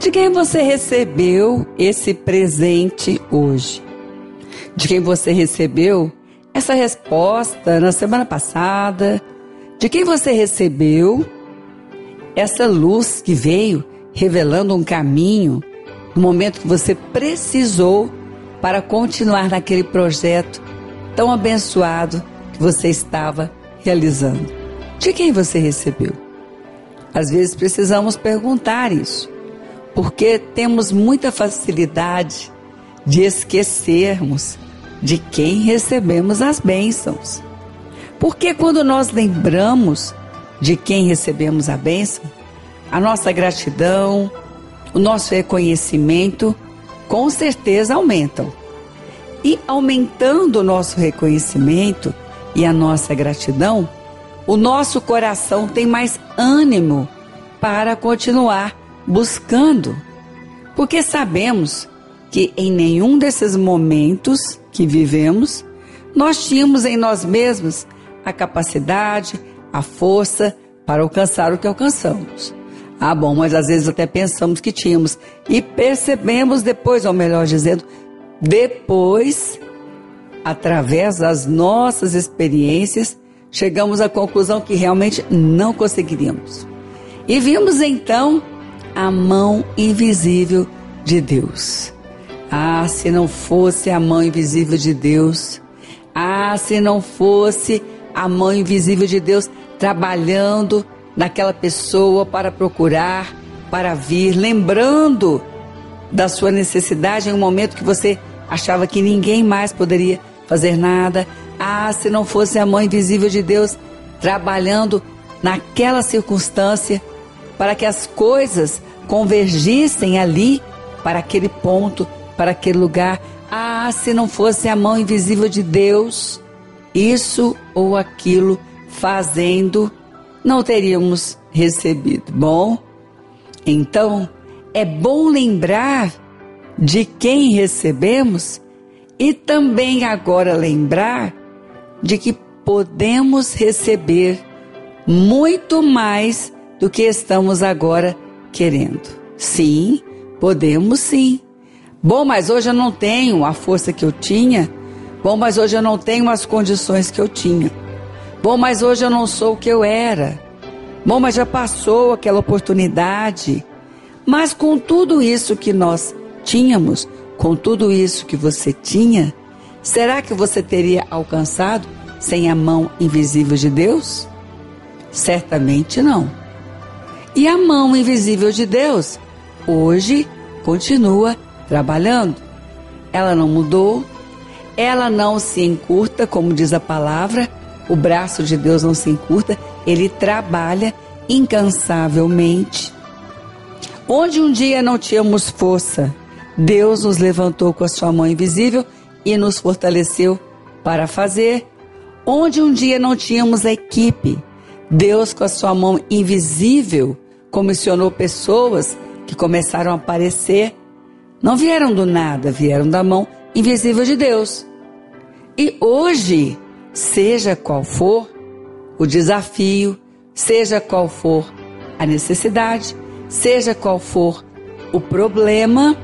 De quem você recebeu esse presente hoje? De quem você recebeu essa resposta na semana passada? De quem você recebeu essa luz que veio revelando um caminho no momento que você precisou para continuar naquele projeto tão abençoado que você estava realizando? De quem você recebeu? Às vezes precisamos perguntar isso, porque temos muita facilidade de esquecermos de quem recebemos as bênçãos. Porque quando nós lembramos de quem recebemos a bênção, a nossa gratidão, o nosso reconhecimento com certeza aumentam. E aumentando o nosso reconhecimento e a nossa gratidão, o nosso coração tem mais ânimo para continuar buscando. Porque sabemos que em nenhum desses momentos que vivemos, nós tínhamos em nós mesmos a capacidade, a força para alcançar o que alcançamos. Ah, bom, mas às vezes até pensamos que tínhamos e percebemos depois, ou melhor dizendo, depois, através das nossas experiências, chegamos à conclusão que realmente não conseguiríamos. E vimos então a mão invisível de Deus. Ah, se não fosse a mão invisível de Deus. Ah, se não fosse a mão invisível de Deus trabalhando naquela pessoa para procurar, para vir, lembrando da sua necessidade em um momento que você achava que ninguém mais poderia fazer nada. Ah, se não fosse a mão invisível de Deus trabalhando naquela circunstância para que as coisas convergissem ali para aquele ponto, para aquele lugar. Ah, se não fosse a mão invisível de Deus, isso ou aquilo fazendo não teríamos recebido. Bom, então é bom lembrar de quem recebemos e também agora lembrar de que podemos receber muito mais do que estamos agora querendo. Sim, podemos sim. Bom, mas hoje eu não tenho a força que eu tinha. Bom, mas hoje eu não tenho as condições que eu tinha. Bom, mas hoje eu não sou o que eu era. Bom, mas já passou aquela oportunidade. Mas com tudo isso que nós tínhamos, com tudo isso que você tinha, será que você teria alcançado sem a mão invisível de Deus? Certamente não. E a mão invisível de Deus hoje continua trabalhando. Ela não mudou, ela não se encurta, como diz a palavra, o braço de Deus não se encurta, ele trabalha incansavelmente. Onde um dia não tínhamos força, Deus nos levantou com a sua mão invisível e nos fortaleceu para fazer. Onde um dia não tínhamos a equipe, Deus com a sua mão invisível comissionou pessoas que começaram a aparecer. Não vieram do nada, vieram da mão invisível de Deus. E hoje seja qual for o desafio, seja qual for a necessidade, seja qual for o problema,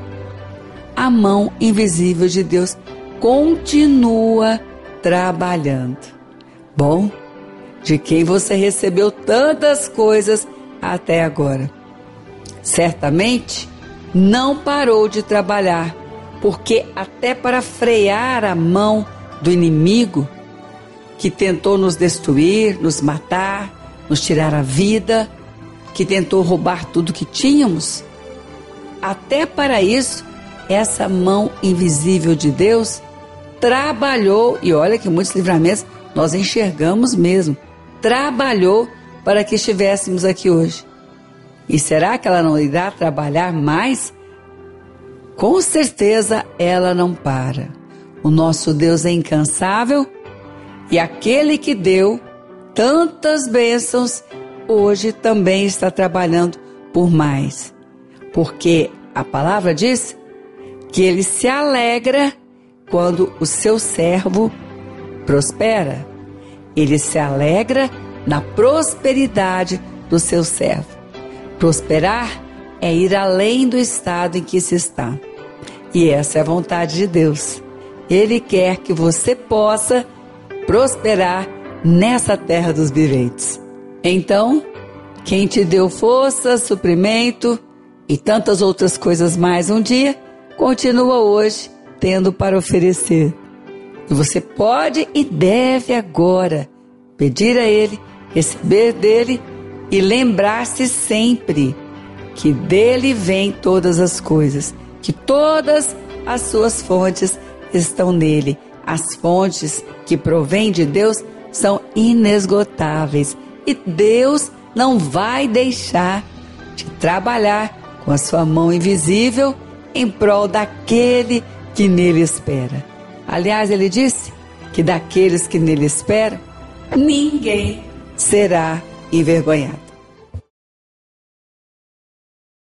a mão invisível de Deus continua trabalhando. Bom, de quem você recebeu tantas coisas até agora. Certamente não parou de trabalhar, porque até para frear a mão do inimigo, que tentou nos destruir, nos matar, nos tirar a vida, que tentou roubar tudo que tínhamos. Até para isso, essa mão invisível de Deus trabalhou, e olha que muitos livramentos nós enxergamos mesmo, trabalhou para que estivéssemos aqui hoje. E será que ela não irá trabalhar mais? Com certeza ela não para. O nosso Deus é incansável e aquele que deu tantas bênçãos, hoje também está trabalhando por mais. Porque a palavra diz que ele se alegra quando o seu servo prospera. Ele se alegra na prosperidade do seu servo. Prosperar é ir além do estado em que se está. E essa é a vontade de Deus. Ele quer que você possa prosperar nessa terra dos viventes. Então, quem te deu força, suprimento e tantas outras coisas mais um dia, continua hoje tendo para oferecer. E você pode e deve agora pedir a Ele, receber dele e lembrar-se sempre que dele vem todas as coisas, que todas as suas fontes estão nele. As fontes que provêm de Deus são inesgotáveis e Deus não vai deixar de trabalhar com a sua mão invisível em prol daquele que nele espera. Aliás, ele disse que daqueles que nele esperam, ninguém será envergonhado.